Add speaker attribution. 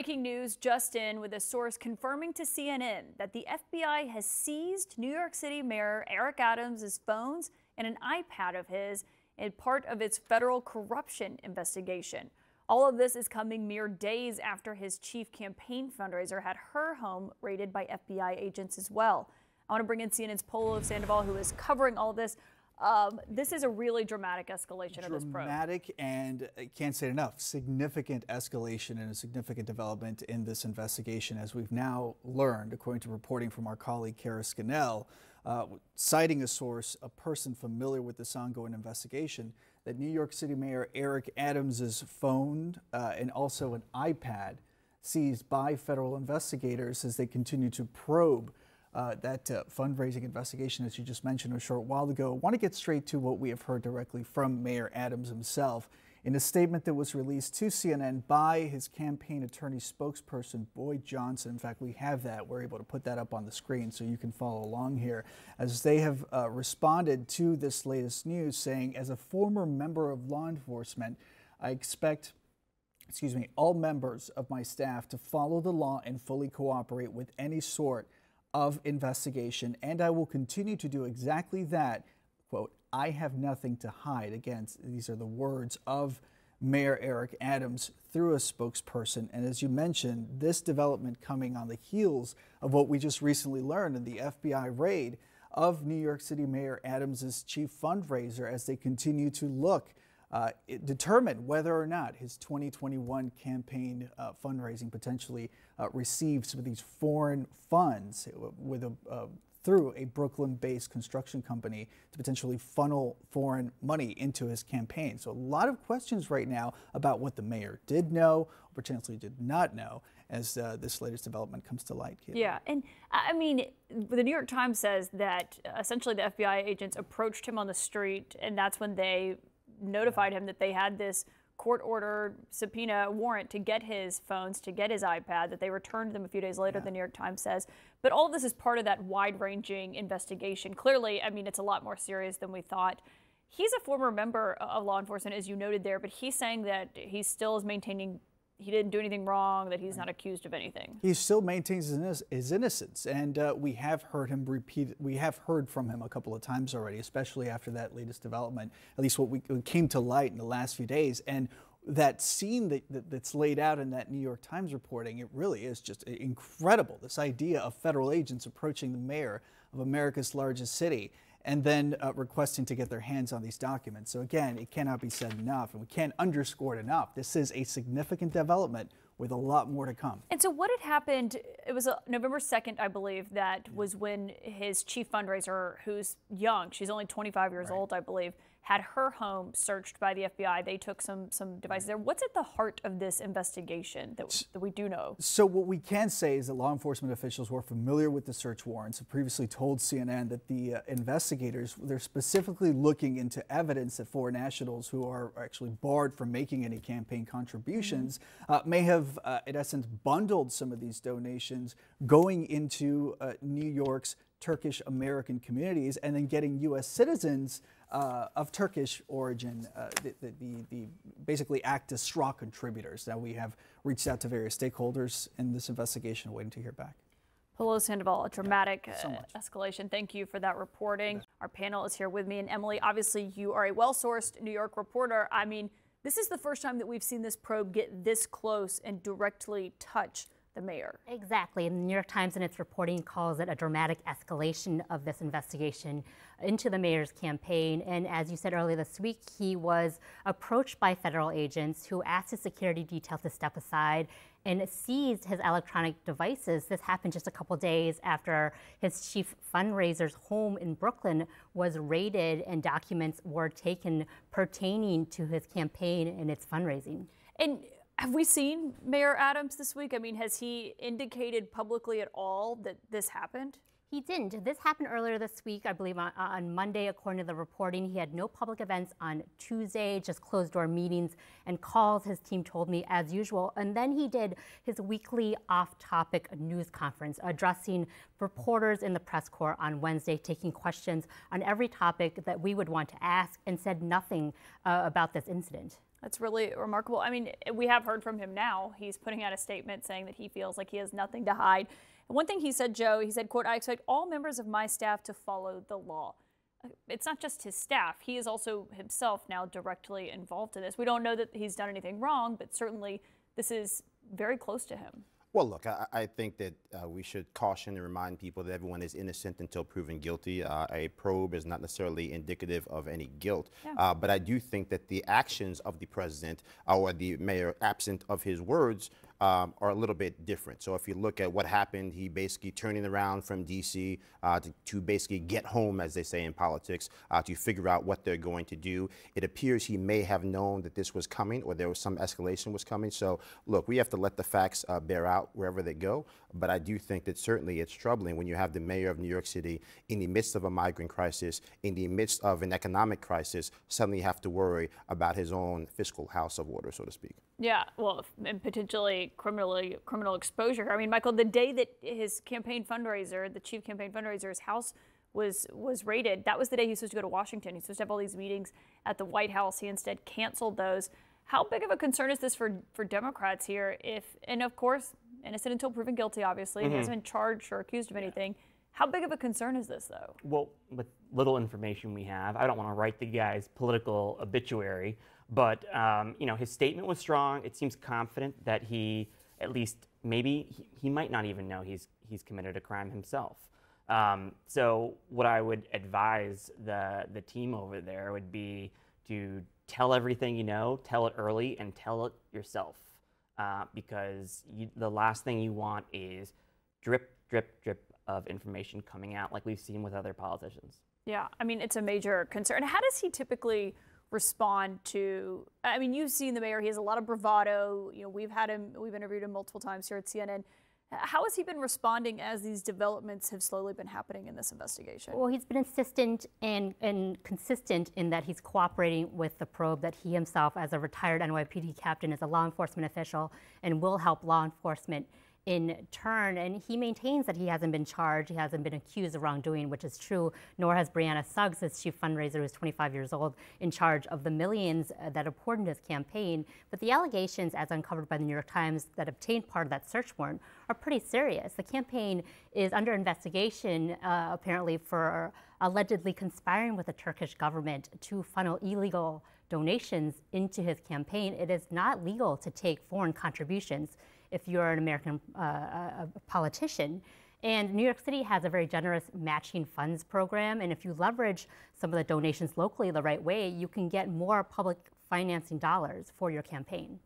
Speaker 1: breaking news just in with a source confirming to CNN that the FBI has seized New York City Mayor Eric Adams' phones and an iPad of his in part of its federal corruption investigation. All of this is coming mere days after his chief campaign fundraiser had her home raided by FBI agents as well. I want to bring in CNN's Polo Sandoval, who is covering all this. Um, this is a really dramatic escalation
Speaker 2: dramatic
Speaker 1: of this probe.
Speaker 2: Dramatic and I can't say it enough. Significant escalation and a significant development in this investigation, as we've now learned, according to reporting from our colleague Kara Scannell, uh, citing a source, a person familiar with this ongoing investigation, that New York City Mayor Eric Adams' phone uh, and also an iPad seized by federal investigators as they continue to probe uh, that uh, fundraising investigation, as you just mentioned a short while ago. I want to get straight to what we have heard directly from Mayor Adams himself. In a statement that was released to CNN by his campaign attorney spokesperson, Boyd Johnson, in fact, we have that. We're able to put that up on the screen so you can follow along here. As they have uh, responded to this latest news, saying, as a former member of law enforcement, I expect excuse me, all members of my staff to follow the law and fully cooperate with any sort of investigation, and I will continue to do exactly that. Quote, I have nothing to hide. Again, these are the words of Mayor Eric Adams through a spokesperson. And as you mentioned, this development coming on the heels of what we just recently learned in the FBI raid of New York City Mayor Adams' chief fundraiser as they continue to look uh, determine whether or not his 2021 campaign uh, fundraising potentially uh, received some of these foreign funds with a, uh, through a Brooklyn-based construction company to potentially funnel foreign money into his campaign. So a lot of questions right now about what the mayor did know or potentially did not know as uh, this latest development comes to light.
Speaker 1: Yeah, and I mean, the New York Times says that essentially the FBI agents approached him on the street, and that's when they notified him that they had this court order subpoena warrant to get his phones, to get his iPad, that they returned them a few days later, yeah. the New York Times says. But all of this is part of that wide ranging investigation. Clearly, I mean, it's a lot more serious than we thought. He's a former member of law enforcement, as you noted there, but he's saying that he still is maintaining he didn't do anything wrong, that he's not accused of anything.
Speaker 2: He still maintains his innocence, and uh, we have heard him repeat. We have heard from him a couple of times already, especially after that latest development. At least what we what came to light in the last few days, and that scene that, that, that's laid out in that New York Times reporting, it really is just incredible. This idea of federal agents approaching the mayor of America's largest city and then uh, requesting to get their hands on these documents. So again, it cannot be said enough, and we can't underscore it enough. This is a significant development with a lot more to come.
Speaker 1: And so what had happened, it was uh, November 2nd, I believe, that was when his chief fundraiser, who's young, she's only 25 years right. old, I believe, had her home searched by the FBI. They took some some devices there. What's at the heart of this investigation that, that we do know?
Speaker 2: So what we can say is that law enforcement officials were familiar with the search warrants. Have previously told CNN that the uh, investigators they're specifically looking into evidence that foreign nationals who are actually barred from making any campaign contributions mm-hmm. uh, may have, uh, in essence, bundled some of these donations going into uh, New York's Turkish American communities and then getting U.S. citizens uh, of Turkish origin, uh, the, the, the, basically act as straw contributors. Now we have reached out to various stakeholders in this investigation, waiting to hear back.
Speaker 1: Polo Sandoval, a dramatic so uh, escalation. Thank you for that reporting. Our panel is here with me. And Emily, obviously, you are a well sourced New York reporter. I mean, this is the first time that we've seen this probe get this close and directly touch the mayor.
Speaker 3: Exactly. And the New York Times in its reporting calls it a dramatic escalation of this investigation into the mayor's campaign. And as you said earlier this week, he was approached by federal agents who asked his security detail to step aside and seized his electronic devices. This happened just a couple days after his chief fundraiser's home in Brooklyn was raided and documents were taken pertaining to his campaign and its fundraising.
Speaker 1: And have we seen Mayor Adams this week? I mean, has he indicated publicly at all that this happened?
Speaker 3: He didn't. This happened earlier this week, I believe, on, on, Monday, according to the reporting. He had no public events on Tuesday, just closed door meetings and calls, his team told me, as usual. And then he did his weekly off topic news conference, addressing reporters in the press corps on Wednesday, taking questions on every topic that we would want to ask, and said nothing uh, about this incident.
Speaker 1: That's really remarkable. I mean, we have heard from him now. He's putting out a statement saying that he feels like he has nothing to hide. And one thing he said, Joe, he said, quote, I expect all members of my staff to follow the law. Uh, it's not just his staff. He is also himself now directly involved in this. We don't know that he's done anything wrong, but certainly this is very close to him.
Speaker 4: Well, look, I, I think that uh, we should caution and remind people that everyone is innocent until proven guilty. Uh, a probe is not necessarily indicative of any guilt. Yeah. Uh, but I do think that the actions of the president or the mayor, absent of his words, um, are a little bit different. So if you look at what happened, he basically turning around from D.C. Uh, to, to, basically get home, as they say in politics, uh, to figure out what they're going to do. It appears he may have known that this was coming or there was some escalation was coming. So look, we have to let the facts uh, bear out wherever they go. But I do think that certainly it's troubling when you have the mayor of New York City in the midst of a migrant crisis, in the midst of an economic crisis, suddenly have to worry about his own fiscal house of order, so to speak.
Speaker 1: Yeah, well, and potentially criminally criminal exposure. I mean, Michael, the day that his campaign fundraiser, the chief campaign fundraiser's house was was raided, that was the day he was supposed to go to Washington. He's supposed to have all these meetings at the White House. He instead canceled those. How big of a concern is this for for Democrats here? If and of course, innocent until proven guilty. Obviously, mm-hmm. he hasn't been charged or accused of anything. How big of a concern is this, though?
Speaker 5: Well, with little information we have, I don't want to write the guy's political obituary. But um, you know, his statement was strong. It seems confident that he, at least maybe he, he might not even know he's he's committed a crime himself. Um, so what I would advise the the team over there would be to tell everything you know, tell it early, and tell it yourself, uh, because you, the last thing you want is drip, drip, drip of information coming out, like we've seen with other politicians.
Speaker 1: Yeah, I mean it's a major concern. How does he typically? Respond to I mean you've seen the mayor. He has a lot of bravado. You know we've had him we've interviewed him multiple times here at CNN how has he been responding as these developments have slowly been happening in this investigation?
Speaker 3: Well, he's been insistent and, and consistent in that he's cooperating with the probe, that he himself, as a retired NYPD captain, is a law enforcement official and will help law enforcement in turn. And he maintains that he hasn't been charged, he hasn't been accused of wrongdoing, which is true, nor has Brianna Suggs, his chief fundraiser, who's 25 years old, in charge of the millions uh, that are poured into his campaign. But the allegations, as uncovered by the New York Times, that obtained part of that search warrant are pretty serious. The campaign is under investigation, uh, apparently, for allegedly conspiring with the Turkish government to funnel illegal donations into his campaign. It is not legal to take foreign contributions if you're an American uh, politician. And New York City has a very generous matching funds program. And if you leverage some of the donations locally the right way, you can get more public financing dollars for your campaign.